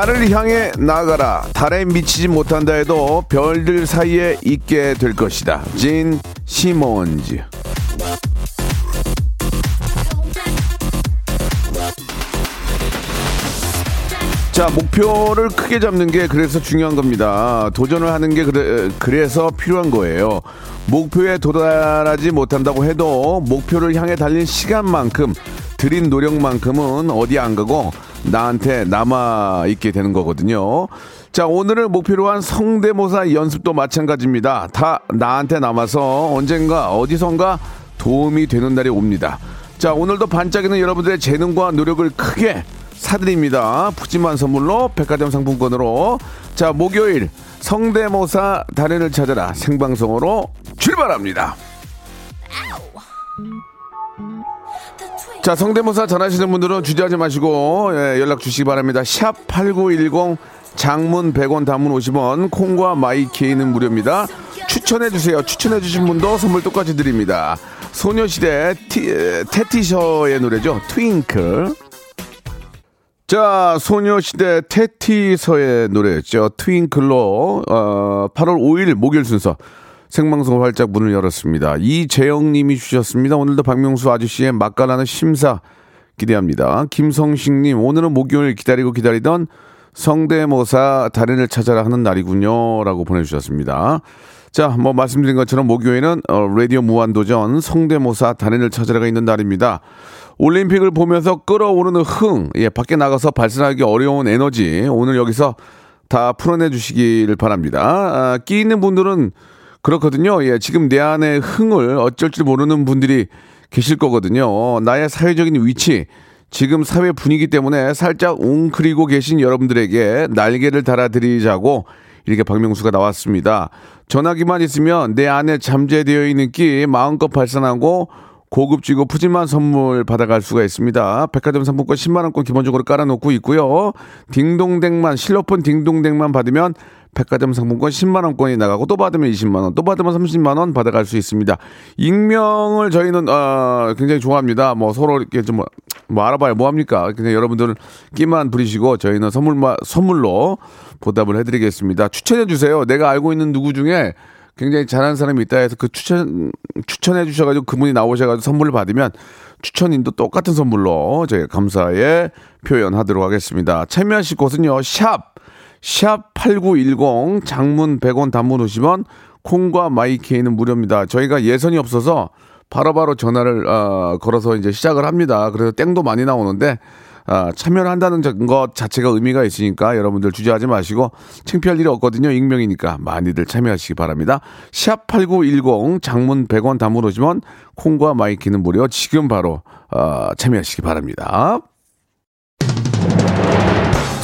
달을 향해 나가라. 달에 미치지 못한다 해도 별들 사이에 있게 될 것이다. 진 시몬즈. 자, 목표를 크게 잡는 게 그래서 중요한 겁니다. 도전을 하는 게 그래, 그래서 필요한 거예요. 목표에 도달하지 못한다고 해도 목표를 향해 달린 시간만큼 들인 노력만큼은 어디 안 가고 나한테 남아 있게 되는 거거든요. 자, 오늘을 목표로 한 성대모사 연습도 마찬가지입니다. 다 나한테 남아서 언젠가 어디선가 도움이 되는 날이 옵니다. 자, 오늘도 반짝이는 여러분들의 재능과 노력을 크게 사드립니다. 푸짐한 선물로 백화점 상품권으로. 자, 목요일 성대모사 달인을 찾아라 생방송으로 출발합니다. 자, 성대모사 전하시는 분들은 주저하지 마시고 예, 연락 주시기 바랍니다. 샵 8910 장문 100원 단문 50원 콩과 마이케이는 무료입니다. 추천해 주세요. 추천해 주신 분도 선물 똑같이 드립니다. 소녀시대 티, 테티셔의 노래죠. 트윙클. 자, 소녀시대 테티서의 노래였죠. 트윙클로 어, 8월 5일 목요일 순서 생방송 활짝 문을 열었습니다. 이재영 님이 주셨습니다. 오늘도 박명수 아저씨의 맛깔나는 심사 기대합니다. 김성식 님 오늘은 목요일 기다리고 기다리던 성대모사 달인을 찾아라 하는 날이군요 라고 보내주셨습니다. 자, 뭐 말씀드린 것처럼 목요일은 어, 라디오 무한도전 성대모사 달인을 찾아라가 있는 날입니다. 올림픽을 보면서 끌어오르는 흥, 예, 밖에 나가서 발산하기 어려운 에너지 오늘 여기서 다 풀어내 주시기를 바랍니다. 아, 끼 있는 분들은 그렇거든요. 예, 지금 내 안에 흥을 어쩔 줄 모르는 분들이 계실 거거든요. 나의 사회적인 위치, 지금 사회 분위기 때문에 살짝 웅크리고 계신 여러분들에게 날개를 달아드리자고 이렇게 박명수가 나왔습니다. 전화기만 있으면 내 안에 잠재되어 있는 끼 마음껏 발산하고 고급지고 푸짐한 선물 받아갈 수가 있습니다. 백화점 상품권 10만원권 기본적으로 깔아놓고 있고요. 딩동댕만, 실로폰 딩동댕만 받으면 백화점 상품권 10만원권이 나가고 또 받으면 20만원, 또 받으면 30만원 받아갈 수 있습니다. 익명을 저희는, 어, 굉장히 좋아합니다. 뭐 서로 이렇게 좀, 뭐 알아봐야 뭐합니까? 그냥 여러분들은 끼만 부리시고 저희는 선물, 선물로 보답을 해드리겠습니다. 추천해주세요. 내가 알고 있는 누구 중에 굉장히 잘하는 사람이 있다 해서 그 추천, 추천해 주셔가지고 그분이 나오셔가지고 선물을 받으면 추천인도 똑같은 선물로 저희가 감사의 표현하도록 하겠습니다. 참여하실 곳은요, 샵, 샵 8910 장문 100원 단문 50원 콩과 마이케이는 무료입니다. 저희가 예선이 없어서 바로바로 바로 전화를 어, 걸어서 이제 시작을 합니다. 그래서 땡도 많이 나오는데 아, 참여를 한다는 것 자체가 의미가 있으니까 여러분들 주저하지 마시고 창피할 일이 없거든요. 익명이니까 많이들 참여하시기 바랍니다. 샵 8910 장문 100원 단문 오시면 콩과 마이케이는 무료 지금 바로 어, 참여하시기 바랍니다.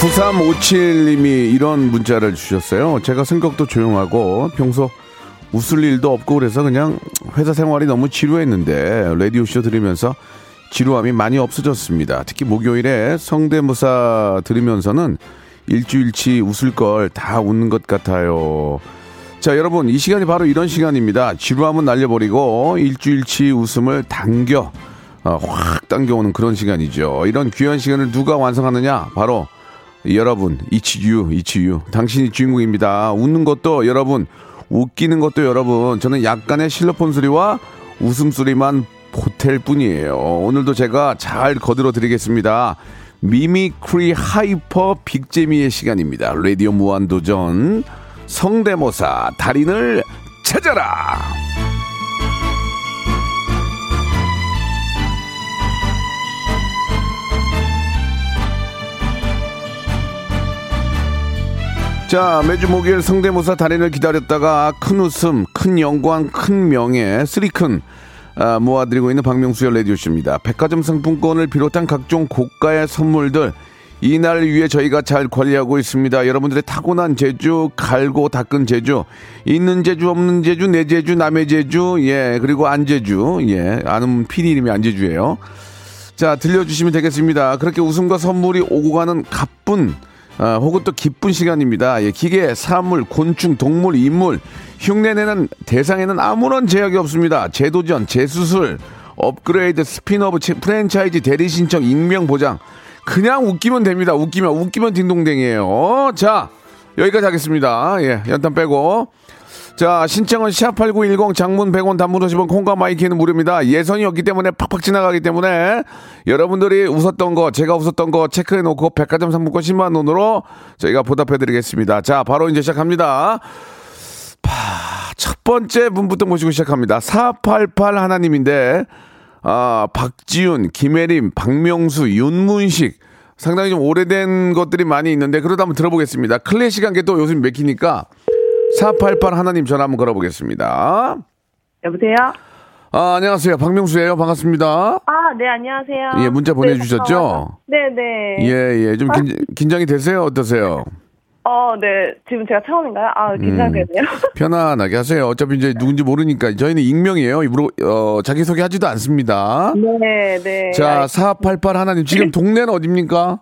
구3 5 7님이 이런 문자를 주셨어요. 제가 성격도 조용하고 평소 웃을 일도 없고 그래서 그냥 회사 생활이 너무 지루했는데 라디오쇼 들으면서 지루함이 많이 없어졌습니다. 특히 목요일에 성대모사 들으면서는 일주일치 웃을 걸 다 웃는 것 같아요. 자, 여러분, 이 시간이 바로 이런 시간입니다. 지루함은 날려버리고 일주일치 웃음을 당겨, 어, 확 당겨오는 그런 시간이죠. 이런 귀한 시간을 누가 완성하느냐? 바로 여러분, 이치유, 이치유. 당신이 주인공입니다. 웃는 것도 여러분, 웃기는 것도 여러분. 저는 약간의 실로폰 소리와 웃음소리만 보탤 뿐이에요. 오늘도 제가 잘 거들어 드리겠습니다. mimicry hyper big재미의 시간입니다. 라디오 무한도전 성대모사 달인을 찾아라. 자, 매주 목요일 성대모사 달인을 기다렸다가 큰 웃음, 큰 영광, 큰 명예, 쓰리큰 아, 모아드리고 있는 박명수의 라디오쇼입니다. 백화점 상품권을 비롯한 각종 고가의 선물들 이날 위해 저희가 잘 관리하고 있습니다. 여러분들의 타고난 제주, 갈고 닦은 제주, 있는 재주, 없는 재주, 내 재주, 남의 재주, 예, 그리고 안제주, 예, 아는 PD 이름이 안제주예요. 자, 들려주시면 되겠습니다. 그렇게 웃음과 선물이 오고 가는 가쁜, 아, 혹은 또 기쁜 시간입니다. 예, 기계, 사물, 곤충, 동물, 인물, 흉내내는 대상에는 아무런 제약이 없습니다. 재도전, 재수술, 업그레이드, 스피너브, 체- 프랜차이즈, 대리 신청, 익명 보장. 그냥 웃기면 됩니다. 웃기면, 웃기면 딩동댕이에요. 자, 여기까지 하겠습니다. 예, 연탄 빼고. 자, 신청은 샵8910 장문 100원 단문 50원 콩과 마이케이는 무료입니다. 예선이 없기 때문에 팍팍 지나가기 때문에 여러분들이 웃었던 거, 제가 웃었던 거 체크해 놓고 백화점 상품권 10만 원으로 저희가 보답해 드리겠습니다. 자, 바로 이제 시작합니다. 파, 첫 번째 분부터 모시고 시작합니다. 488 하나님인데 아, 박지윤, 김혜림, 박명수, 윤문식 상당히 좀 오래된 것들이 많이 있는데 그러다 한번 들어보겠습니다. 클래식한 게 또 요즘 맥히니까 488 하나님 전화 한번 걸어보겠습니다. 여보세요? 아, 안녕하세요. 박명수예요. 반갑습니다. 아, 네, 안녕하세요. 예, 문자 보내 주셨죠? 네, 네. 예, 예. 좀 긴, 긴장이 되세요? 어떠세요? 어, 네. 지금 제가 처음인가요? 아, 음. 긴장되네요. 편안하게 하세요. 어차피 이제 누군지 모르니까 저희는 익명이에요. 입으로 어, 자기 소개 하지도 않습니다. 네, 네. 자, 488 하나님. 지금 동네는 어딥니까?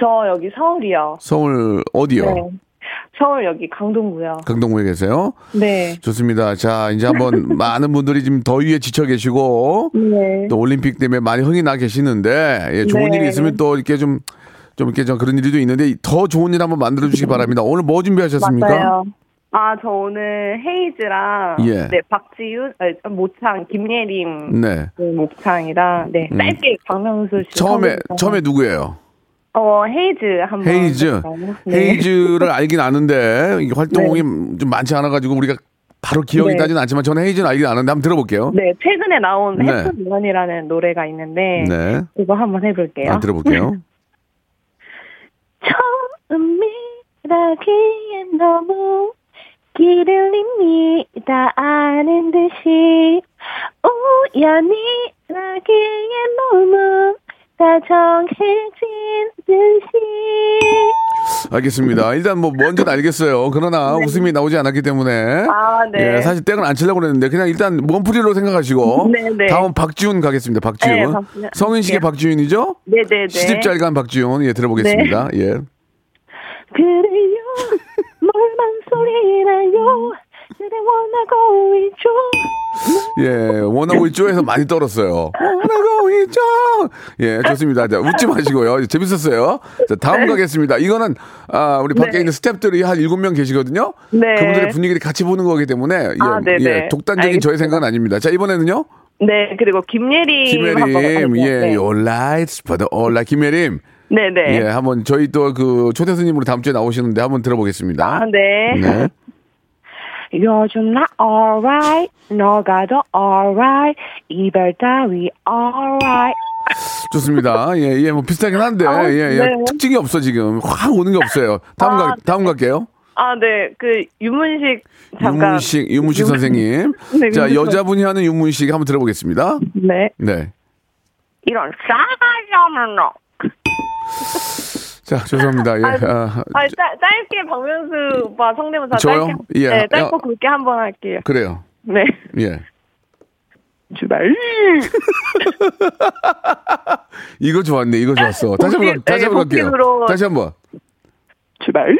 저 여기 서울이요. 서울 어디요? 네. 서울 여기 강동구요. 강동구에 계세요? 네. 좋습니다. 자, 이제 한번 많은 분들이 지금 더위에 지쳐 계시고 네. 또 올림픽 때문에 많이 흥이 나 계시는데 예, 좋은 네. 일이 있으면 또 이렇게 좀, 좀 이렇게 좀 그런 일도 있는데 더 좋은 일 한번 만들어 주시기 바랍니다. 오늘 뭐 준비하셨습니까? 맞아요. 아, 저 오늘 헤이즈랑 예. 네, 박지윤, 아니, 모창, 김예림 네. 네, 모창이랑 네, 짧게 박명수 씨 처음에. 처음에 누구예요? 어, 헤이즈 한번 헤이즈. 네. 헤이즈를 알긴 아는데 이게 활동이 좀 많지 않아 가지고 우리가 바로 기억이 네. 나진 않지만 저는 헤이즈는 알긴 아는데 한번 들어볼게요. 네, 최근에 나온 네. 헤픈 우연이라는 노래가 있는데 네. 이거 한번 해볼게요. 아, 들어볼게요. 처음이라기엔 너무 길을 이미 다 아는 듯이 우연이라기엔 너무 다 정해진 듯이 알겠습니다. 일단 뭐 뭔지는 알겠어요. 그러나 웃음이 나오지 않았기 때문에 네. 아, 네. 예, 사실 땡을 안 치려고 그랬는데 그냥 일단 몸풀이로 생각하시고 네, 네. 다음 박지훈 가겠습니다. 박지훈. 네, 박지훈. 성인식의 네. 박지훈이죠? 네 네 네 시집 잘 간 박지훈. 예, 들어보겠습니다. 예. 그래요 뭘만 소리나요 그대 원하고 있죠 예, 원하고 있죠 해서 많이 떨었어요. 원하고 보이죠? 예, 좋습니다. 자, 웃지 마시고요. 재밌었어요. 자, 다음 가겠습니다. 이거는, 아, 우리 밖에 네. 있는 스탭들이 한 일곱 명 계시거든요. 네. 그분들의 분위기를 같이 보는 거기 때문에, 예, 아, 네네. 예, 독단적인 저의 알겠습니다. 생각은 아닙니다. 자, 이번에는요? 네, 그리고 김예림 김혜림, 가볼게요. 예, 네. your lights for the all light. 김혜림. 네, 네. 예, 한번 저희 또 그 초대 스님으로 다음 주에 나오시는데 한번 들어보겠습니다. 아, 네. 네. 요즘 나 alright, 너가 더 alright, 이별 따위 alright. 좋습니다. 예, 예, 뭐 비슷하긴 한데, 아, 예, 예. 네. 특징이 없어, 지금. 확 오는 게 없어요. 다음 아, 가, 다음 갈게요. 아, 네, 그 유문식 잠깐. 유문식, 유문식 유- 선생님. 네, 자, 여자분이 하는 유문식 한번 들어보겠습니다. 네. 네. 이런 싸가지 없는 놈. 자, 죄송합니다. 예. 아, 아, 아, 짧, 짧게 박명수 오빠 성대모사 저요? 짧게. 예. 네, 짧고 야. 굵게 한 번 할게요. 그래요. 네. 예. 주발. 이거 좋았네. 이거 좋았어. 다시 한 번, 복귀- 다시 한번 네, 갈게요. 복귀로- 다시 한 번. 주발.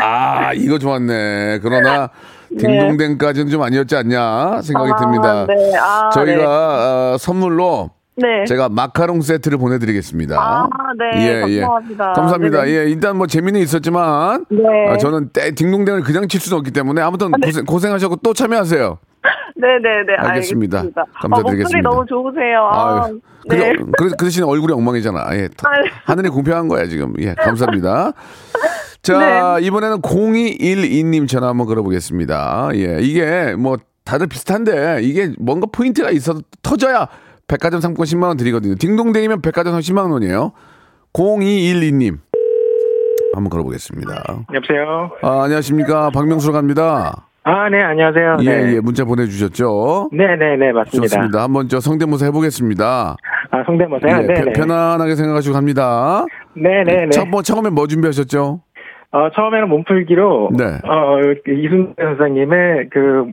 아, 이거 좋았네. 그러나, 딩동댕까지는 좀 아니었지 않냐 생각이 아, 듭니다. 네. 아, 저희가 아, 선물로 네. 제가 마카롱 세트를 보내드리겠습니다. 아, 네. 감사합니다. 감사합니다. 네네. 예, 일단 뭐 재미는 있었지만 네. 아, 저는 때 딩동댕을 그냥 칠 수는 없기 때문에 아무튼 네. 고생, 고생하셨고 또 참여하세요. 네네네. 알겠습니다. 알겠습니다. 감사드리겠습니다. 아, 목소리 너무 좋으세요. 아, 네. 그, 그, 그 대신 얼굴이 엉망이잖아. 예, 다- 아유. 하늘이 공평한 거야 지금. 예, 감사합니다. 자, 네. 이번에는 0212님 전화 한번 걸어보겠습니다. 예, 이게 뭐 다들 비슷한데 이게 뭔가 포인트가 있어서 터져야 백화점 상품권 10만 원 드리거든요. 딩동댕이면 백화점 상품 10만 원이에요. 0212님 한번 걸어보겠습니다. 여보세요. 아, 안녕하십니까 박명수로 갑니다. 아, 네, 안녕하세요. 예, 네. 예, 문자 보내주셨죠. 네, 네, 네, 맞습니다. 좋습니다. 한번 저 성대모사 해보겠습니다. 아, 성대모사요? 예, 네, 편- 네. 편안하게 생각하시고 갑니다. 네, 네, 네. 첫, 번 처음에 뭐 준비하셨죠? 어, 처음에는 몸풀기로 네. 어, 그 이순재 선생님의 그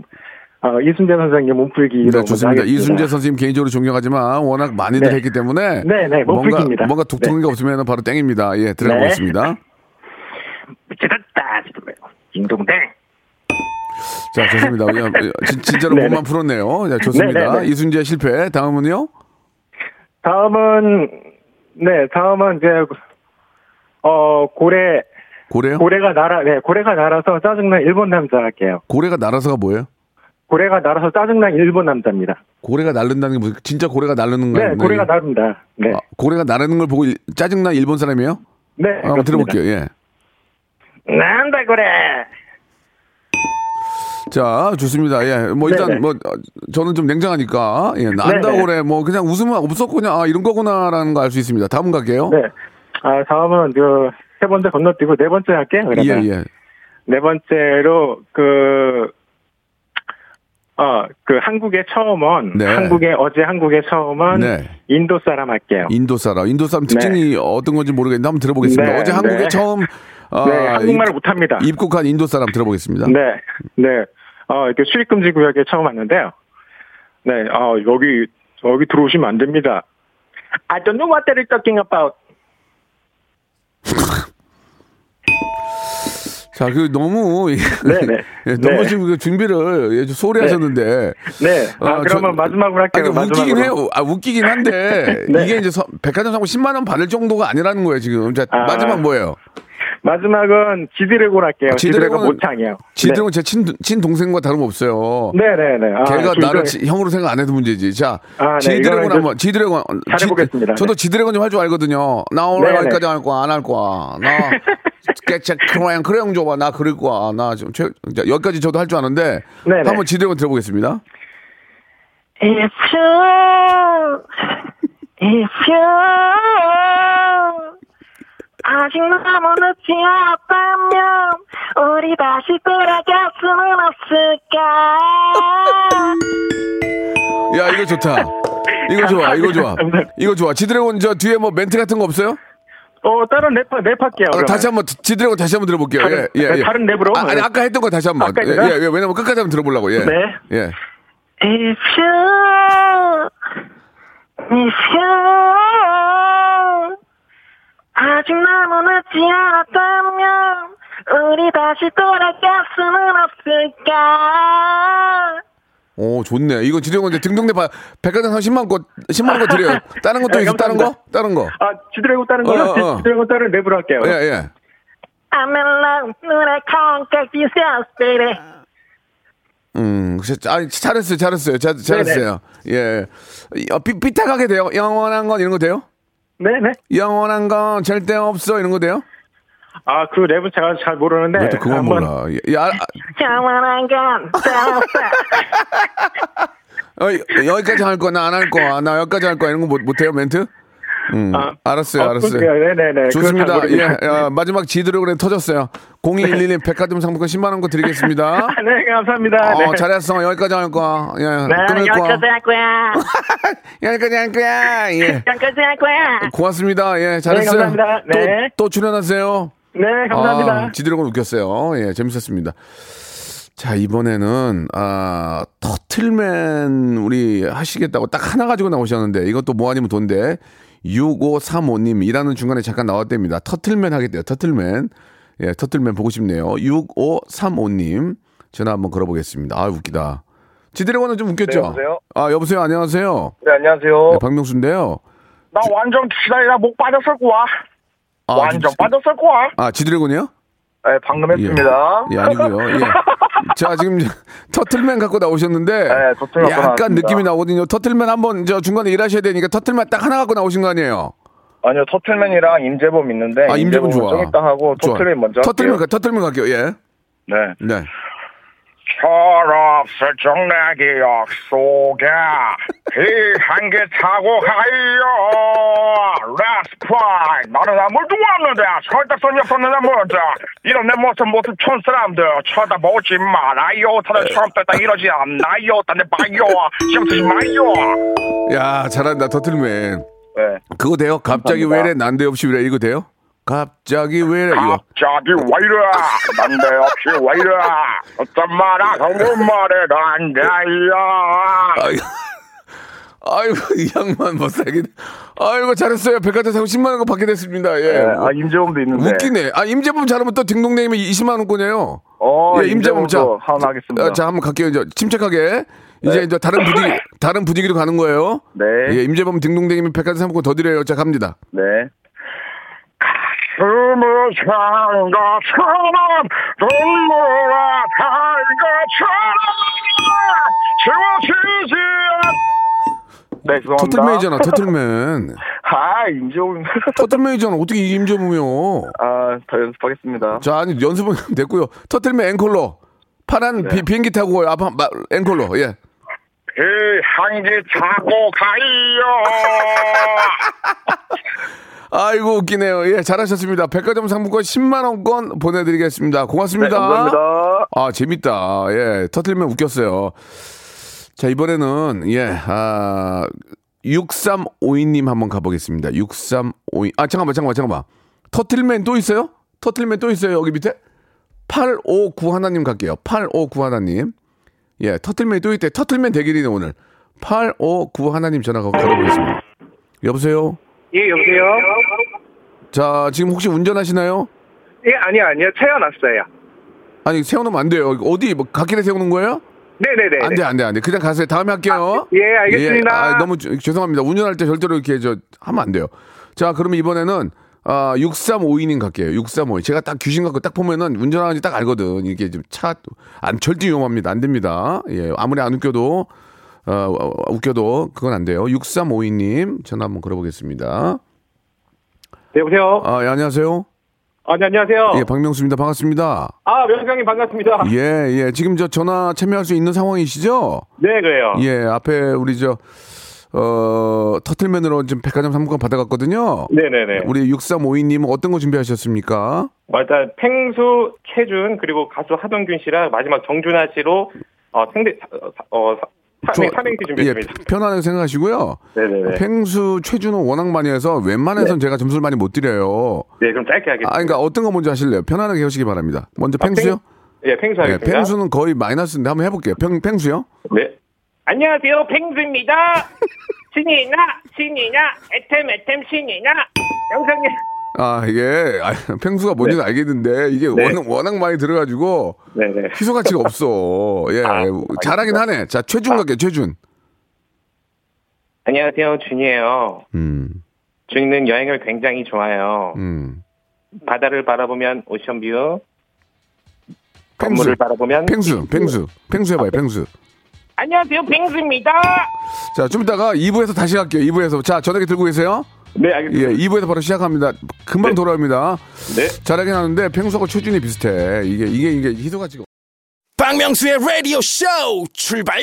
어, 이순재 선생님 몸풀기로 네, 좋습니다. 이순재 선생님 개인적으로 존경하지만 워낙 많이들 네. 했기 때문에 네, 네, 뭔가 몸풀기입니다. 뭔가 독특한 게 없으면 바로 땡입니다. 예, 들어가 네. 보겠습니다. 찌릿다, 딩동댕. 자, 좋습니다. 그냥 진, 진짜로 네네. 몸만 풀었네요. 자, 좋습니다. 네네네. 이순재 실패. 다음은요? 다음은 네, 다음은 이제 어 고래 고래요? 고래가 날아 네 고래가 날아서 짜증난 일본 남자 할게요. 고래가 날아서가 뭐예요? 고래가 날아서 짜증난 일본 남자입니다. 고래가 날른다는 게 무슨 진짜 고래가 날르는 네, 거예요? 고래가 나릅니다. 네, 아, 고래가 나르는 걸 보고 일- 짜증난 일본 사람이에요? 네. 아, 한번 들어볼게요. 예. 난다 고래. 자, 좋습니다. 예. 뭐 일단 네네. 뭐 어, 저는 좀 냉정하니까 예, 난다 네네. 고래 뭐 그냥 웃으면 없었고 그냥 아, 이런 거구나라는 거 알 수 있습니다. 다음 갈게요. 네. 아 다음은 그 세 번째 건너뛰고 네 번째 할게요. 예, 그러면 예. 네 번째로 그. 어, 그 한국에 처음 온, 네. 한국에, 어제 한국에 처음 온 네. 인도 사람 할게요. 인도 사람. 인도 사람 특징이 어떤 건지 모르겠는데 한번 들어보겠습니다. 네, 어제 한국에 네. 처음 아, 네, 한국말을 입- 못합니다. 입국한 인도 사람 들어보겠습니다. 네, 네. 어, 이렇게 출입금지 구역에 처음 왔는데요. 네, 어, 여기, 여기 들어오시면 안 됩니다. I don't know what they're talking about. 자, 그 너무 네네. 예, 너무 네. 지금 그 준비를 예, 좀 소홀히 하셨는데 네. 아, 어, 그러면 저- 마지막으로 할게요. 아니, 그러니까 웃기긴 마지막으로. 해요. 아, 웃기긴 한데 네. 이게 이제 서- 백화점 상품 10만 원 받을 정도가 아니라는 거예요, 지금. 자, 아. 마지막 뭐예요? 마지막은 지드래곤 할게요. 아, 지드래곤 모창이에요. 지드래곤 제 친, 친동생과 다름없어요. 네, 네, 네. 아, 걔가 둘 나를 지- 형으로 생각 안 해도 문제지. 자, 아, 네, 지드래곤 한번, 지드래곤. 잘해보겠습니다. 저도 네. 지드래곤 좀 할 줄 알거든요. 나 오늘 네, 네. 여기까지 할 거야, 안 할 거야. 나, 깨차, 크라양, 크레용 줘봐. 나 그릴 거야. 나 지금, 최, 자, 여기까지 저도 할 줄 아는데. 네, 네. 한번 지드래곤 들어보겠습니다. If you, if you 아직 너무 늦지 않았다면 우리 다시 돌아갈 수는 없을까? 야, 이거 좋다. 이거 좋아, 이거 좋아. 이거 좋아. 지드래곤 저 뒤에 뭐 멘트 같은 거 없어요? 어, 다른 랩, 랩할게요. 어, 다시 한번 지드래곤 다시 한번 들어볼게요. 다른- 예, 예, 예. 다른 랩으로? 아, 니 아까 했던 거 다시 한번. 예? 예, 예, 왜냐면 끝까지 한번 들어보려고. 예. 네. 예. If you, if you 아직 너무 늦지 않았다면 우리 다시 돌아갈 수는 없을까? 오, 좋네. 이거 이제 등등대 봐. 백화점 한 10만 거, 10만 원거 드려요. 다른 것도 네, 있어, 다른 거? 다른 거. 아, 지드래곤 다른 거요? 어, 어, 어. 지드래곤 다른 랩으로 할게요. 예, 예. I'm in love, 눈에 contact yourself, baby. 음, 아, 잘했어요, 잘했어요, 잘, 잘했어요. 예. 어, 삐, 삐딱하게 돼요? 영원한 건 이런 거 돼요? 네네. 영원한 건 절대 없어 이런 거 돼요? 아, 그 랩은 제가 잘 모르는데. 왜또 그건 한번- 몰라. 예, 아, 아, 영원한 건 어, 여기까지 할 거야, 나 안 할 거야, 나 여기까지 할 거야 이런 거 못, 못해요 멘트? 음, 아, 알았어요, 아, 알았어요. 그래요. 네 네 네. 좋습니다. 그거 잘 예, 모르겠어요. 어, 마지막 지드래곤에 터졌어요. 0211님 백화점 상품권 10만 원거 드리겠습니다. 네, 감사합니다. 어, 네. 잘했어. 여기까지 할 거야. 예, 네, 끊을 거야. 여기까지 할 거야. 여기까지 할 거야. 예. 여기까지 할 거야. 고맙습니다. 예, 잘했어요. 네, 감사합니다. 네. 또, 또 출연하세요. 네, 감사합니다. 아, 지드래곤 웃겼어요. 예, 재밌었습니다. 자, 이번에는, 아, 터틀맨 우리 하시겠다고 딱 하나 가지고 나오셨는데, 이것도 뭐 아니면 돈데, 6535님, 일하는 중간에 잠깐 나왔답니다. 터틀맨 하겠대요, 터틀맨. 예, 터틀맨 보고 싶네요. 6535님, 전화 한번 걸어보겠습니다. 아, 웃기다. 지드래곤은 좀 웃겼죠? 네, 여보세요? 아, 여보세요? 안녕하세요. 네, 안녕하세요. 네, 박명수인데요. 나 완전 기다리다 목 빠졌을 거야. 아, 완전 지- 빠졌을 거야. 아, 지드래곤이요? 네, 방금 했습니다. 예, 아니고요. 예. 자, 지금 터틀맨 갖고 나오셨는데 네, 갖고 약간 나왔습니다. 느낌이 나거든요. 터틀맨 한번 저 중간에 일하셔야 되니까 터틀맨 딱 하나 갖고 나오신 거 아니에요? 아니요, 터틀맨이랑 임재범 있는데. 아, 임재범 좋아. 좀 이따 하고. 터틀맨 먼저. 터틀맨. 가- 터틀맨 갈게요. 예. 네. 네. 철없 설정내기 약속에 비행기 타고 가요. Let's fly 나는 아무도 없는데? 설득성이 없었는데 먼저. 이런 내 모습 모습 촌 사람들. 쳐다보지 말아요. 다들 처음 때다 이러지 않나요. 딴데 봐요. 신경 쓰지 마요. 야, 잘한다. 터틀맨. 네. 그거 돼요? 갑자기 감사합니다. 왜래? 난데없이 왜래? 이거 돼요? 갑자기 왜래 이거. 갑자기 왜 이래 난데없이 왜 이래 어떤 말하고 뭔 말을 안돼요 아이고, 이 양반 못 살겠네. 아이고 잘했어요. 백화점 상품 10만 원 받게 됐습니다. 예. 네, 아 임재범도 있는데 웃기네. 아 임재범 잘하면 또 딩동댕이면 20만 원권이에요. 어, 예, 임재범 자, 하겠습니다. 아, 자 한번 갈게요. 이제 침착하게. 이제 이제 다른 분위기 다른 분위기로 가는 거예요. 네. 예, 임재범 딩동댕이면 백화점 상품권 더 드려요. 자 갑니다. 네. 숨을 찬 것처럼 눈물을 간 것처럼 지워지지 않... 네, 죄송합니다. 터틀맨이잖아. 터틀맨. 아, 임재범. 터틀맨이잖아. 어떻게 이 임재범이요? 아, 더 연습하겠습니다. 자 아니 연습은 됐고요. 터틀맨 앵콜로 파란 비, 비행기 타고 아파 마, 앵콜로 예. 비행기 타고 가요. 아이고 웃기네요. 예, 잘하셨습니다. 백화점 상품권 10만 원권 보내드리겠습니다. 고맙습니다. 네, 감사합니다. 아 재밌다. 예, 터틀맨 웃겼어요. 자 이번에는 예, 아 6352님 한번 가보겠습니다. 6352. 아 잠깐만 잠깐만 잠깐만. 터틀맨 또 있어요? 터틀맨 또 있어요 여기 밑에? 859 하나님 갈게요. 859 하나님. 예, 터틀맨이 또 있대. 터틀맨 대결이네 오늘. 859 하나님 전화 걸- 걸어보겠습니다. 여보세요. 예, 여보세요? 자, 지금 혹시 운전하시나요? 예, 아니요, 아니요. 태어났어요. 아니, 세워놓으면 안 돼요. 어디, 뭐, 갓길에 세우는 거예요? 네네네. 안 돼, 안 돼, 안 돼. 그냥 가세요. 다음에 할게요. 예, 알겠습니다. 예, 아, 너무 주- 죄송합니다. 운전할 때 절대로 이렇게 저, 하면 안 돼요. 자, 그러면 이번에는, 아, 6352님 갈게요. 6352. 제가 딱 귀신 갖고 딱 보면은 운전하는지 딱 알거든. 이게 좀 차, 안, 절대 위험합니다. 안 됩니다. 예, 아무리 안 웃겨도, 어, 어, 웃겨도 그건 안 돼요. 6352님 전화 한번 걸어보겠습니다. 네, 여보세요? 아, 예, 안녕하세요. 아, 네, 안녕하세요. 예, 박명수입니다. 반갑습니다. 아, 명상님 반갑습니다. 예, 예. 지금 저 전화 참여할 수 있는 상황이시죠? 네, 그래요. 예, 앞에 우리 저, 어, 터틀맨으로 지금 백화점 상품권 받아갔거든요. 네네네. 우리 6352님은 어떤 거 준비하셨습니까? 어, 일단 팽수, 최준 그리고 가수 하동균 씨랑 마지막 정준하 씨로 어, 상대 어, 삼행, 삼행시 예, 준비했습니다. 편안하게 생각하시고요. 네네네. 팽수, 최준호 워낙 많이 해서 웬만해선 제가 점수를 많이 못 드려요. 네, 그럼 짧게 하겠습니다. 아, 그러니까 어떤 거 먼저 하실래요? 편안하게 하시기 바랍니다. 먼저 아, 팽수요? 예, 팽수 예, 하겠습니다. 팽수는 거의 마이너스인데 한번 해볼게요. 팽, 팽수요? 네. 안녕하세요, 팽수입니다. 신이나 신이나 애템 애템 신이나 영상님 아, 이게, 아, 펭수가 뭔지는 알겠는데, 이게 네. 워낙, 워낙 많이 들어가지고, 네네. 희소 가치가 없어. 예. 아, 잘하긴 하네. 자, 최준 갈게요, 최준. 안녕하세요, 준이에요. 음, 준이는 여행을 굉장히 좋아해요. 음. 바다를 바라보면 오션뷰. 건물을 바라보면 펭수, 펭수. 펭수 해봐요, 펭수. 안녕하세요, 빙수입니다. 자, 좀 이따가 2부에서 다시 할게요, 2부에서. 자, 전화기 들고 계세요? 네, 예, 알겠습니다. 2부에서 바로 시작합니다. 금방 돌아옵니다. 네. 잘하긴 하는데, 펭수하고 최준이 비슷해. 이게, 이게, 이게 희소 가치가. 박명수의 라디오 쇼 출발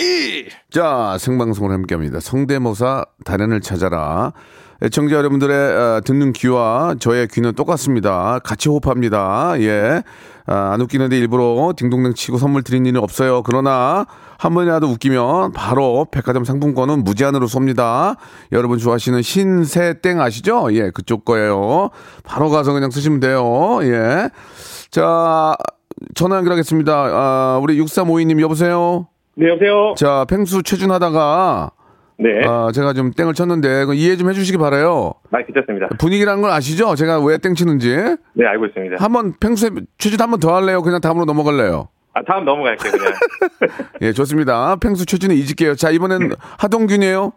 자, 생방송을 함께 합니다. 성대모사 달인을 찾아라. 애청자 여러분들의 어, 듣는 귀와 저의 귀는 똑같습니다. 같이 호흡합니다. 예. 아, 안 웃기는데 일부러 딩동댕 치고 선물 드린 일은 없어요. 그러나 한 번이라도 웃기면 바로 백화점 상품권은 무제한으로 쏩니다. 여러분 좋아하시는 신세땡 아시죠? 예, 그쪽 거예요. 바로 가서 그냥 쓰시면 돼요. 예. 자, 전화 연결하겠습니다. 아, 우리 6352님 여보세요? 네, 여보세요? 자, 펭수 최준하다가 네. 아, 제가 좀 땡을 쳤는데 이해 좀 해주시기 바라요. 아, 괜찮습니다. 분위기라는 걸 아시죠? 제가 왜 땡 치는지. 네, 알고 있습니다. 한번 펭수 최준 한번 더 할래요? 그냥 다음으로 넘어갈래요? 아, 다음 넘어갈게요, 그냥. 예, 좋습니다. 펭수 최준에 잊을게요. 자, 이번엔 하동균이에요.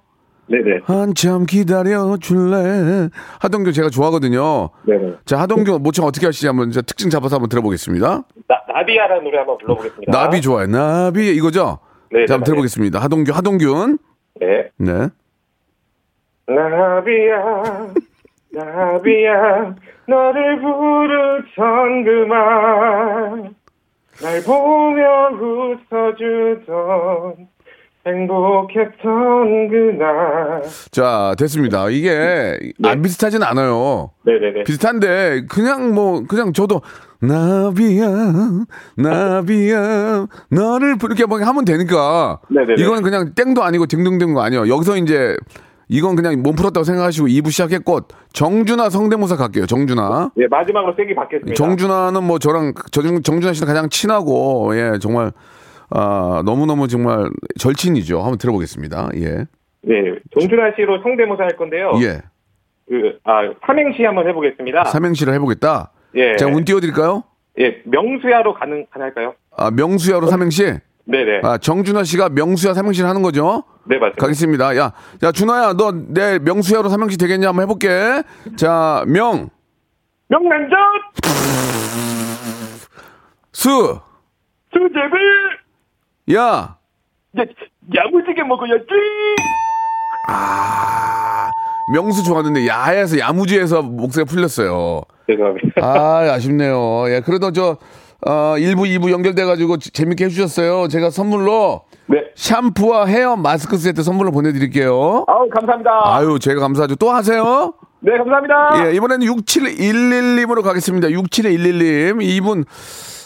네네. 한참 기다려 줄래. 하동균 제가 좋아하거든요. 네네. 자, 하동균 모창 어떻게 하시지 한번 저 특징 잡아서 한번 들어보겠습니다. 나, 나비야라는 노래 한번 불러보겠습니다. 나비 좋아요. 나비 이거죠? 네, 자, 한번 네, 들어보겠습니다. 하동균, 하동균. 네. 네. 나비야, 나비야, 너를 부르던 그만, 날 보며 웃어주던 행복했던 그날. 자, 됐습니다. 이게 안 비슷하진 않아요. 네네네. 비슷한데 그냥 뭐 그냥 저도 나비야 나비야 너를 부- 이렇게 뭐 하면 되니까 네네네. 이거는 그냥 땡도 아니고 딩동댕도 아니에요. 여기서 이제 이건 그냥 몸 풀었다고 생각하시고 2부 시작했고 정준하 성대모사 갈게요. 정준하. 예, 마지막으로 세기 받겠습니다. 정준하는 뭐 저랑 저 정준하 씨는 가장 친하고 예 정말 아 너무너무 정말 절친이죠. 한번 들어보겠습니다. 예. 네, 정준하 씨로 성대모사 할 건데요. 예. 그, 아, 삼행시 한번 해보겠습니다. 삼행시를 해보겠다. 예. 자, 운 띄워드릴까요? 예, 명수야로 가능, 가능할까요? 아, 명수야로 삼행시? 네네. 아, 정준하 씨가 명수야 삼행시를 하는 거죠? 네, 맞습니다. 가겠습니다. 야, 야, 준하야, 너 내 명수야로 삼행시 되겠냐? 한번 해볼게. 자, 명, 명란젓! 수, 수제비! 야, 야, 야무지게 먹어야지! 아, 명수 좋았는데 야에서 야무지에서 목소리가 풀렸어요. 죄송합니다. 아, 아쉽네요. 예, 그래도 저, 어, 1부, 2부 연결돼가지고 지- 재밌게 해주셨어요. 제가 선물로 네. 샴푸와 헤어 마스크 세트 선물로 보내드릴게요. 아우, 감사합니다. 아유, 제가 감사하죠. 또 하세요? 네, 감사합니다. 예, 이번에는 6711님으로 가겠습니다. 6711님. 이분,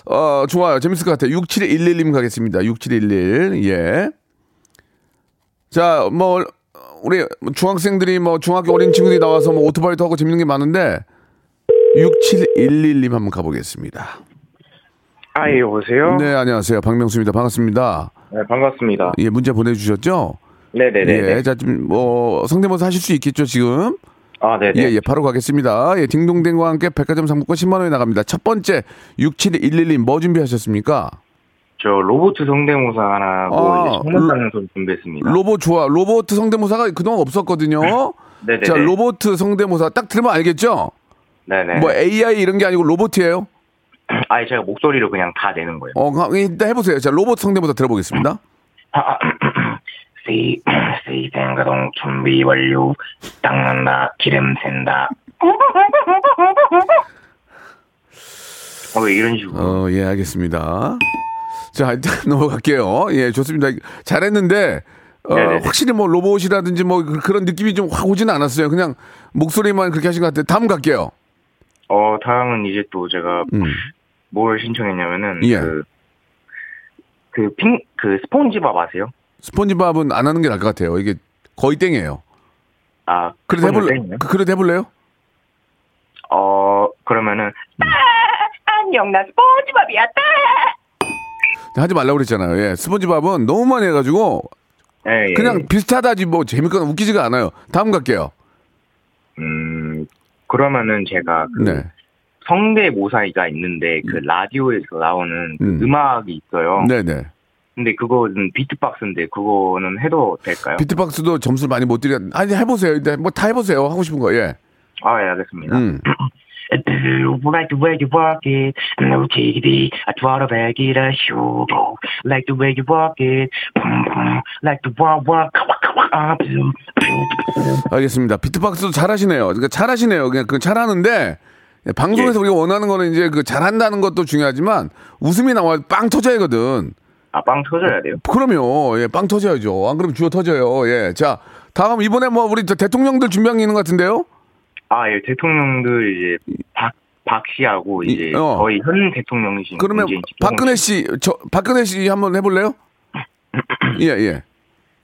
어, 좋아요. 재밌을 것 같아요. 6711님 가겠습니다. 6711. 예. 자, 뭐, 우리 중학생들이 뭐 중학교 어린 친구들이 나와서 뭐 오토바이도 하고 재밌는 게 많은데, 6711님 한번 가보겠습니다. 아, 예, 여보세요? 네, 안녕하세요. 박명수입니다. 반갑습니다. 네, 반갑습니다. 예, 문자 보내주셨죠? 네네네. 예, 자, 좀, 뭐, 성대모사 하실 수 있겠죠, 지금? 아, 네네. 예, 예, 바로 가겠습니다. 예, 딩동댕과 함께 백화점 상품권 10만 원이 나갑니다. 첫 번째, 6711님, 뭐 준비하셨습니까? 저 로봇 성대모사 하나고 아, 이제 성대모사 소리 준비했습니다. 로봇 좋아. 로봇 성대모사가 그동안 없었거든요. 네네네. 자, 로봇 성대모사 딱 들으면 알겠죠? 네 네. 뭐 AI 이런 게 아니고 로봇이에요? 아니 제가 목소리로 그냥 다 내는 거예요. 어, 가- 일단 해 보세요. 자, 로봇 성대모사 들어보겠습니다. 시, 시 생가동 준비 완료. 닦는다 기름 샌다. 어 이런 식으로. 어, 예, 알겠습니다. 자, 일단 넘어갈게요. 예, 좋습니다. 잘했는데, 어, 네네네. 확실히 뭐 로봇이라든지 뭐 그- 그런 느낌이 좀 확 오지는 않았어요. 그냥 목소리만 그렇게 하신 것 같아요. 다음 갈게요. 어 다음은 이제 또 제가 음. 뭘 신청했냐면은 예. 그. 그 핑, 그 스폰지밥 아세요? 스폰지밥은 안 하는 게 나을 것 같아요. 이게 거의 땡이에요. 아, 그래도 해볼래? 그- 그래도 해볼래요? 어, 그러면은, 안녕 나 스폰지밥이야 하지 말라고 그랬잖아요. 예. 스폰지밥은 너무 많이 해가지고 예, 예. 그냥 비슷하다지 뭐 재밌거나 웃기지가 않아요. 다음 갈게요. 음, 그러면은 제가 그 네. 성대 모사가 있는데 그 라디오에서 나오는 그 음. 음. 악이 있어요. 네네. 근데 그거는 비트박스인데 그거는 해도 될까요? 비트박스도 점수를 많이 못 드려. 아니 해보세요. 일단 뭐다 해보세요. 하고 싶은 거. 예. 아, 예, 알겠습니다. 음. Like the way you walk it, no TV, I try to bag it a show. Like the way you walk it, like the walk walk. 알겠습니다. 비트박스도 잘하시네요. 그러니까 잘하시네요. 그냥 그 잘하는데 예, 방송에서 우리가 원하는 거는 이제 그 잘한다는 것도 중요하지만 웃음이 나와 빵 터져야 하거든. 아, 빵 터져야 돼요. 그럼요. 예, 빵 터져야죠. 안 그러면 주어 터져요. 예. 자, 다음 이번에 뭐 우리 저 대통령들 준비한 게 있는 것 같은데요? 아, 예, 대통령들 이제 박, 박 씨하고 이제 어. 거의 현 대통령이신 그러면. 박근혜 씨, 저 박근혜 씨 한번 해볼래요? 예, 예.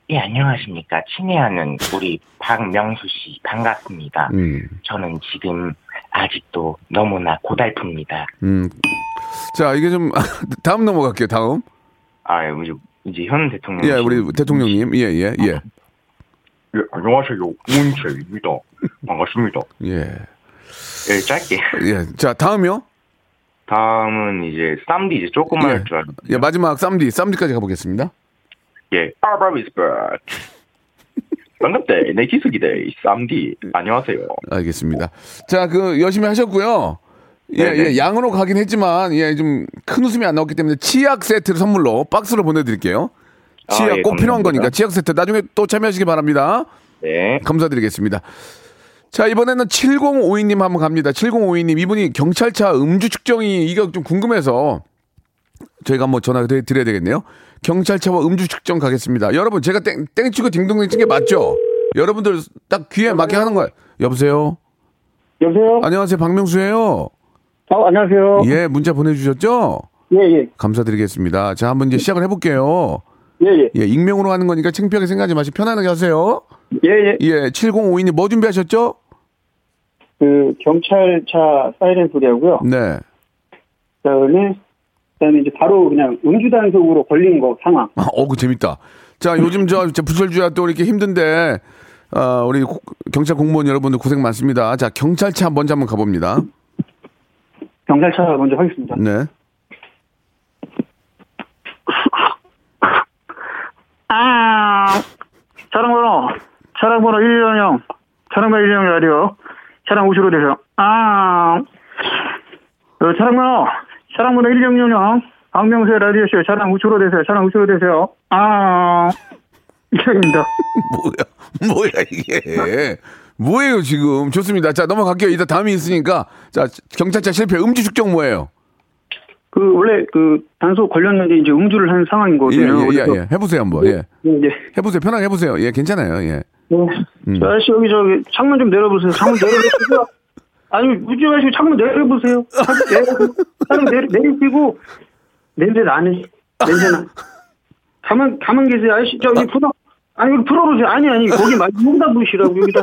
예, 안녕하십니까. 친애하는 우리 박명수 씨, 반갑습니다. 음, 저는 지금 아직도 너무나 고달픕니다. 음. 자, 이게 좀 다음 넘어갈게요. 다음. 아, 예, 이제, 이제 현 대통령. 예, 우리 대통령님. 예, 예, 예. 예, 안녕하세요. 문재입니다. 반갑습니다. 예. 예, 짧게. 예. 자, 다음이요. 다음은 이제 쌈디 이제 조금만 예. 할줄 알았는데. 예, 마지막 쌈디, 쌈디까지 가보겠습니다. 예, 아바비스버트. 반갑대. 내 기숙이대. 쌈디. 안녕하세요. 알겠습니다. 자, 그 열심히 하셨고요. 예, 네네. 예, 양으로 가긴 했지만 예, 좀 큰 웃음이 안 나왔기 때문에 치약 세트를 선물로 박스로 보내드릴게요. 아, 치약 예, 꼭 필요한 감사합니다. 거니까 치약 세트 나중에 또 참여하시기 바랍니다. 네. 감사드리겠습니다. 자, 이번에는 7052님 한번 갑니다. 7052님, 이분이 경찰차 음주 측정이 이거 좀 궁금해서 저희가 한번 전화 드- 드려야 되겠네요. 경찰차와 음주 측정 가겠습니다. 여러분, 제가 땡, 땡치고 딩동댕 친게 맞죠? 여러분들 딱 귀에 맞게 하는 거예요. 여보세요? 여보세요? 안녕하세요. 박명수예요 어, 안녕하세요. 예, 문자 보내주셨죠? 예, 예. 감사드리겠습니다. 자, 한번 이제 시작을 해볼게요. 예, 예. 예, 익명으로 하는 거니까 창피하게 생각하지 마시고 편안하게 하세요. 예, 예. 예, 7052님 뭐 준비하셨죠? 그, 경찰차 사이렌 소리하고요. 네. 그 다음에, 그 다음에 이제 바로 그냥 음주단속으로 걸린 거 상황. 아, 어, 그 재밌다. 자, 요즘 저, 저 부설주야 또 이렇게 힘든데, 어, 우리 고- 경찰 공무원 여러분들 고생 많습니다. 자, 경찰차 먼저 한번 가봅니다. 경찰차 먼저 하겠습니다. 네. 아, 차량번호, 차량번호 110, 차량번호 110 라디오, 차량 우시로 되세요. 아, 어, 차량번호, 차량번호 106, 박명수의 라디오쇼, 차량 우시로 되세요. 차량 우시로 되세요. 아, 이상입니다. 뭐야, 뭐야, 이게. 뭐예요, 지금. 좋습니다. 자, 넘어갈게요. 이따 다음이 있으니까. 자, 경찰차 실패 음주 측정 뭐예요? 그, 원래 그, 단속 걸렸는데 이제 음주를 한 상황인 예, 거거든요. 예, 예, 그래서 예. 해보세요, 한번. 예. 예, 예. 해보세요. 편하게 해보세요. 예, 괜찮아요. 예. 네. 음. 저 아저씨 여기 저기 창문 좀 내려보세요. 창문 내려보세요. 아니 우지 마시고 창문 내려보세요. 창문 내려 창문 내려 내리시고 냄새 나네. 냄새 나. 가만 가만 계세요. 아저씨 저기 풀어. 아니 풀어보세요. 아니 아니 거기 말고 여기다 부시라고 여기다.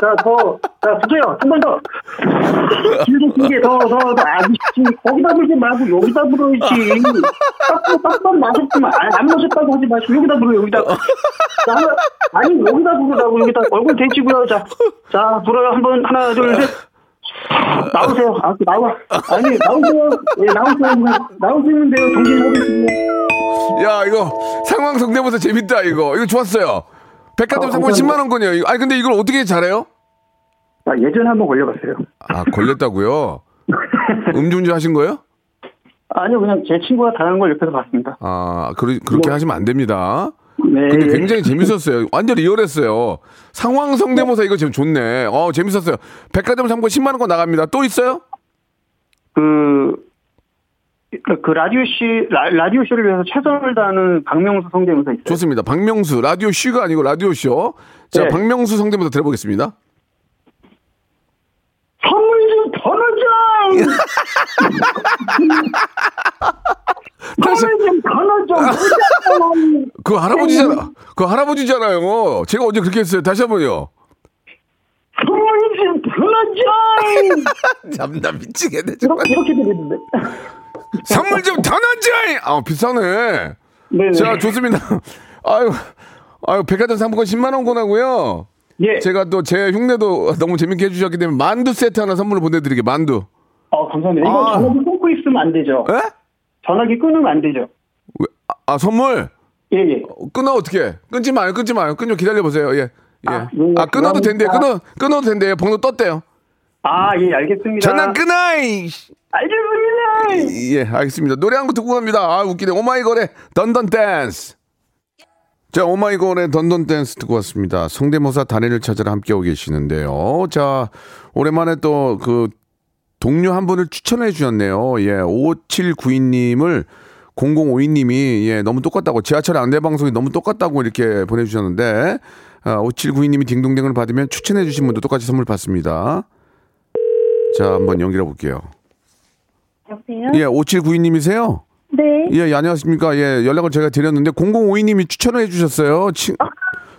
자 더자 주세요. 한번 더. 길게 길게 더 더 더 아저씨 거기다 불지 말고 여기다 불어야지. 딱딱 딱딱 마셨지만 안 마셨다고 하지 마시고 여기다 불어 여기다. 자, 한번- 아니 여기다 부르라고 여기다 얼굴 대치고요. 자, 자 불어요 한 번 하나 둘 셋. 나오세요. 아, 나와. 아니 나오세요. 예, 나오세요. 나오시면 돼요. 정신 차리시고. 야, 이거 상황 성대모사 재밌다, 이거. 이거 좋았어요. 백화점 어, 상품 감사합니다. 10만 원권이요. 이거. 아니, 근데 이걸 어떻게 잘해요? 아, 예전에 한번 걸려봤어요. 아, 걸렸다고요? 음주운전 하신 거예요? 아니요, 그냥 제 친구가 당한 걸 옆에서 봤습니다. 아, 그러, 그렇게 하시면 안 됩니다. 네. 근데 굉장히 재밌었어요. 완전 리얼했어요. 상황 성대모사 이거 지금 좋네. 어, 재밌었어요. 백화점 상품 10만 원권 나갑니다. 또 있어요? 그, 그 라디오 씨, 라, 라디오 쇼를 위해서 최선을 다하는 박명수 성대모사 있어요. 좋습니다. 박명수, 라디오 쇼가 아니고 라디오 쇼. 자, 네. 박명수 성대모사 들어보겠습니다. 선물 좀더더 넣어줘! 그 할아버지잖아. 그 할아버지잖아요. 제가 언제 그렇게 했어요? 다시 한 번요. 선물 좀 더 넣어줘! 참나 미치겠네. 이렇게, 이렇게 들리는데. 선물 좀 더 넣자! 아, 비싸네. 네네. 자, 좋습니다. 아유, 아유, 백화점 상품권 10만원권 하고요. 예. 제가 또 제 흉내도 너무 재밌게 해주셨기 때문에 만두 세트 하나 선물로 보내드릴게요. 만두. 어, 감사합니다. 이거 아. 전화기 끊고 있으면 안 되죠. 에? 전화기 끊으면 안 되죠. 왜? 아, 아, 선물? 예, 예. 어, 끊어 어떻게? 끊지 마요, 끊지 마요. 끊좀 기다려 보세요. 예, 예. 아, 아, 예, 끊어도 된대요. 감사합니다. 끊어 끊어도 된대요. 번호 떴대요. 아, 예, 알겠습니다. 전화 끊어이. 알겠습니다. 예, 알겠습니다. 노래 한 곡 듣고 갑니다. 아, 웃기네. 오마이걸의 Dun Dun Dance. 자, 오마이걸의 Dun Dun Dance 듣고 왔습니다. 성대모사 달인을 찾아라 함께하고 계시는데요. 자, 오랜만에 또 그 동료 한 분을 추천해 주셨네요. 예, 5792님을 0052님이 예, 너무 똑같다고 지하철 안내 방송이 너무 똑같다고 이렇게 보내주셨는데 아, 5792님이 딩동댕을 받으면 추천해 주신 분도 똑같이 선물 받습니다. 자, 한번 연결해 볼게요. 여보세요? 예, 5792님이세요? 네. 예, 예, 안녕하십니까. 예, 연락을 제가 드렸는데 0052님이 추천을 해주셨어요. 친,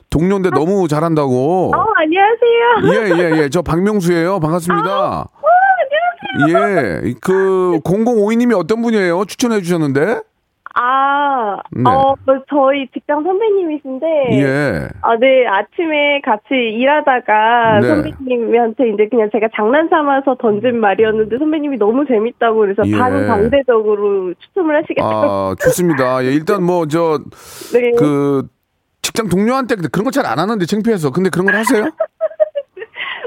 동료인데 너무 잘한다고. 어, 안녕하세요. 예, 예, 예. 저 박명수예요. 반갑습니다. 어, 안녕하세요. 예, 그 0052님이 어떤 분이에요? 추천해 주셨는데. 아, 네. 어, 저희 직장 선배님이신데. 예. 아, 네, 아침에 같이 일하다가 네. 선배님한테 이제 그냥 제가 장난 삼아서 던진 말이었는데 선배님이 너무 재밌다고 그래서 예. 반강제적으로 추첨을 하시겠다고. 아, 좋습니다. 예, 일단 뭐 저 네. 그 직장 동료한테 그런 거 잘 안 하는데 창피해서. 근데 그런 걸 하세요?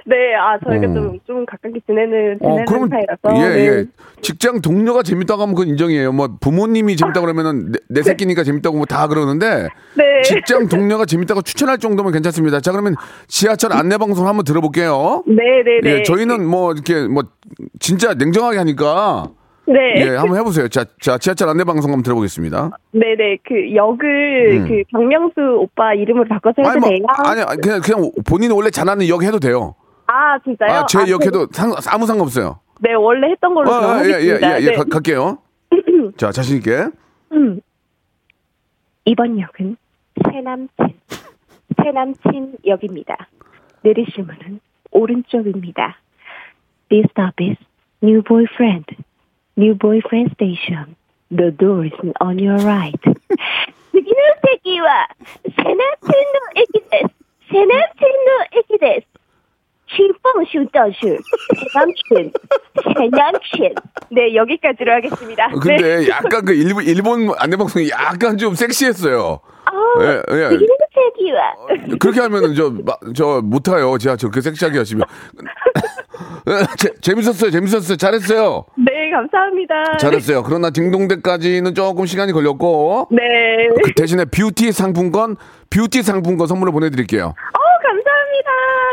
네, 아, 저희가 어. 좀, 좀 가깝게 지내는, 어, 지내는 그러면 사이라서. 예, 네. 예. 직장 동료가 재밌다고 하면 그건 인정이에요. 뭐 부모님이 재밌다고 그러면은 내, 내 새끼니까 재밌다고 뭐 다 그러는데 네. 직장 동료가 재밌다고 추천할 정도면 괜찮습니다. 자, 그러면 지하철 안내 방송 한번 들어볼게요. 네, 네, 네. 예, 저희는 뭐 이렇게 뭐 진짜 냉정하게 하니까 네. 예, 한번 해보세요. 자, 자 지하철 안내 방송 한번 들어보겠습니다. 네네 그 역을 음. 그 박명수 오빠 이름으로 바꿔서 해도 아니 뭐 돼요? 아니 그냥 그냥 본인이 원래 잘하는 역 해도 돼요. 아 진짜요? 아, 제 아, 역해도 상, 아무 상관없어요. 네 원래 했던 걸로 그럼 아, 예, 예, 하겠습니다. 예, 예, 네. 가- 갈게요. 자, 자신 있게. 음. 이번 역은 새남친 새남친 역입니다. 내리실 문은 오른쪽입니다. This stop is new boyfriend, new boyfriend station. The door is on your right. 次の席は새남친의駅です。새남친의駅です。 신 봉슈 떠슈 대남친 대남친 네 여기까지로 하겠습니다. 어, 근데 네. 약간 그 일본 일본 안내방송이 약간 좀 섹시했어요. 아, 예, 예. 그 되게 섹시하기와. 어, 그렇게 하면은 저저 못해요. 제가 저렇게 섹시하게 하시면 예, 재, 재밌었어요. 재밌었어요. 잘했어요. 네 감사합니다. 잘했어요. 그러나 딩동대까지는 조금 시간이 걸렸고. 네. 그 대신에 뷰티 상품권 뷰티 상품권 선물로 보내드릴게요. 아,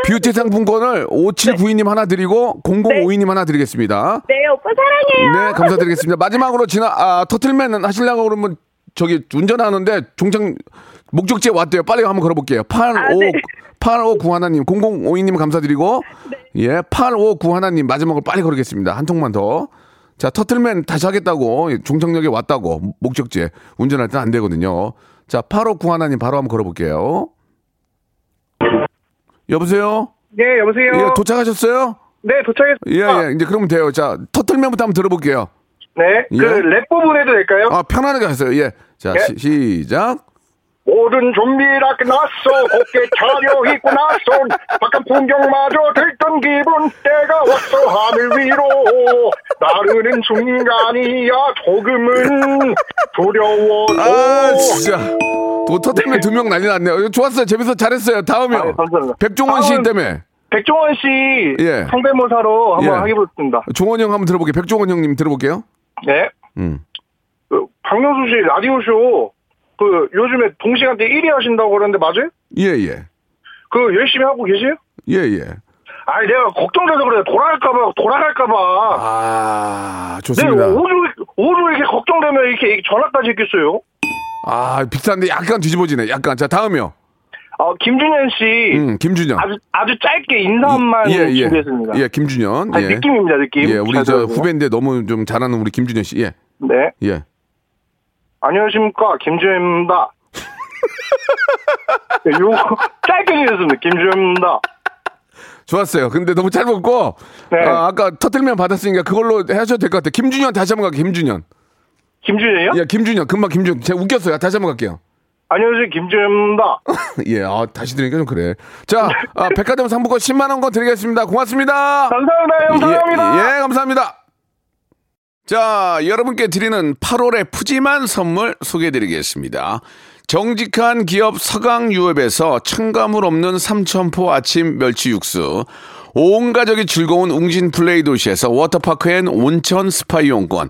뷰티 상품권을 5792님 하나 드리고 0052님 하나 드리겠습니다 네, 오빠 사랑해요. 네 감사드리겠습니다 마지막으로 지나 아 터틀맨 하시려고 그러면 저기 운전하는데 종착 목적지에 왔대요 빨리 한번 걸어볼게요 85 아, 네. 8591 하나님 0052님 감사드리고 예, 8591 하나님 마지막으로 빨리 걸겠습니다. 한 통만 더. 자, 터틀맨 다시 하겠다고 종착역에 왔다고 목적지에 운전할 땐안 되거든요. 자, 8591 하나님 바로 한번 걸어볼게요. 여보세요? 네, 여보세요. 예, 도착하셨어요? 네, 도착했습니다. 예, 예, 이제 그러면 돼요. 자, 터틀맨부터 한번 들어볼게요. 네, 예. 그랩 부분 해도 될까요? 아, 편안하게 하세요. 예. 자, 예. 시, 시작. 모든 준비가 끝났어 곱게 차려 입고 나선 바깥 풍경마저 들던 기분 때가 왔어 하늘 위로 나르는 순간이야 조금은 두려워도 아, 진짜. 또 터틀맨 두명 난리 났네요. 이거 좋았어요. 재밌어. 잘했어요. 다음이요. 아, 네, 감사합니다. 백종원 씨 다음- 때문에. 백종원 씨 예. 성대모사로 한번 예. 하겠습니다. 종원 형 한번 들어볼게요. 백종원 형님 들어볼게요. 네. 음. 그 박명수 씨 라디오 쇼그 요즘에 동시간대 1위 하신다고 그러는데 맞아요? 예, 예. 그 열심히 하고 계세요? 예, 예. 아니 내가 걱정돼서 그래 돌아갈까봐 돌아갈까봐. 아, 네 좋습니다. 오류 오류 이렇게 걱정되면 이렇게 전화까지 했겠어요? 아, 비슷한데 약간 뒤집어지네. 약간. 자, 다음이요. 어 김준현 씨 음, 김준현. 아주 아주 짧게 인사만 예, 예. 준비했습니다. 예, 김준현. 아니, 예. 느낌입니다 느낌. 예, 우리 잘 저. 후배인데 너무 좀 잘하는 우리 김준현 씨. 예. 네 예. 안녕하십니까 김준현입니다. 네, 요거 짧게 준비했습니다. 김준현입니다. 좋았어요. 근데 너무 짧았고. 네. 아, 아까 터틀맨 받았으니까 그걸로 하셔도 될 것 같아요. 김준현 다시 한번 갈게요. 김준현. 김준현이요? 예, 김준현. 금방 김준현. 제가 웃겼어요. 다시 한번 갈게요. 안녕하세요, 김준현입니다. 예, 아, 다시 들으니까 좀 그래. 자, 아, 백화점 상품권 10만원 권 드리겠습니다. 고맙습니다. 감사합니다, 형. 감사합니다. 예, 예, 감사합니다. 자, 여러분께 드리는 8월의 푸짐한 선물 소개해드리겠습니다. 정직한 기업 서강유업에서 첨가물 없는 삼천포 아침 멸치 육수, 온 가족이 즐거운 웅진 플레이 도시에서 워터파크 and 온천 스파 이용권,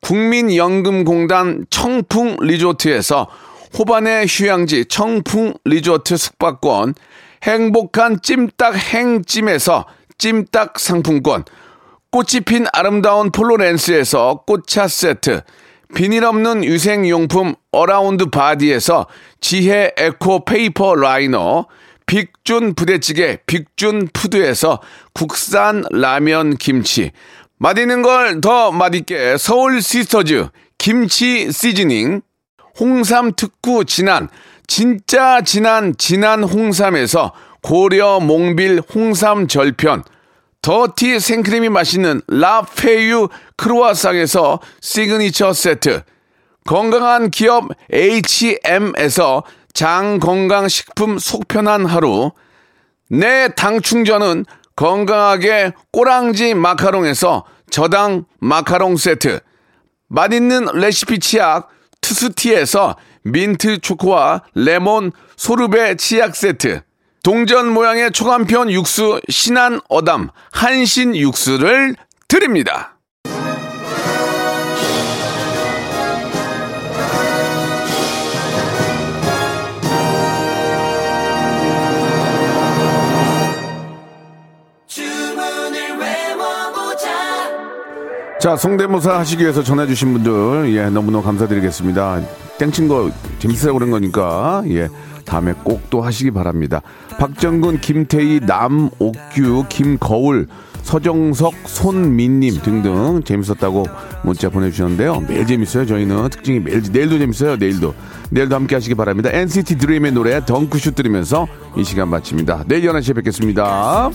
국민연금공단 청풍 리조트에서 호반의 휴양지 청풍 리조트 숙박권, 행복한 찜닭 행찜에서 찜닭 상품권, 꽃이 핀 아름다운 폴로렌스에서 꽃차 세트, 비닐 없는 위생용품 어라운드 바디에서 지혜 에코 페이퍼 라이너, 빅준 부대찌개 빅준 푸드에서 국산 라면 김치, 맛있는 걸 더 맛있게 서울 시스터즈 김치 시즈닝, 홍삼 특구 진한, 진짜 진한 진한 홍삼에서 고려 몽빌 홍삼 절편, 더티 생크림이 맛있는 라페유 크루아상에서 시그니처 세트, 건강한 기업 H&M에서 장건강식품 속편한 하루, 내 당 충전은 건강하게 꼬랑지 마카롱에서 저당 마카롱 세트, 맛있는 레시피 치약 투스티에서 민트 초코와 레몬 소르베 치약 세트, 동전 모양의 초간편 육수 신한 어담 한신 육수를 드립니다. 자, 성대모사 하시기 위해서 전화 주신 분들, 예, 너무너무 감사드리겠습니다. 땡친 거 재밌으라고 그런 거니까, 예, 다음에 꼭 또 하시기 바랍니다. 박정근, 김태희, 남옥규, 김거울, 서정석, 손민님 등등 재밌었다고 문자 보내주셨는데요. 매일 재밌어요. 저희는 특징이 매일, 내일도 재밌어요. 내일도. 내일도 함께 하시기 바랍니다. NCT 드림의 노래 덩크슛 들으면서 이 시간 마칩니다. 내일 11시에 뵙겠습니다.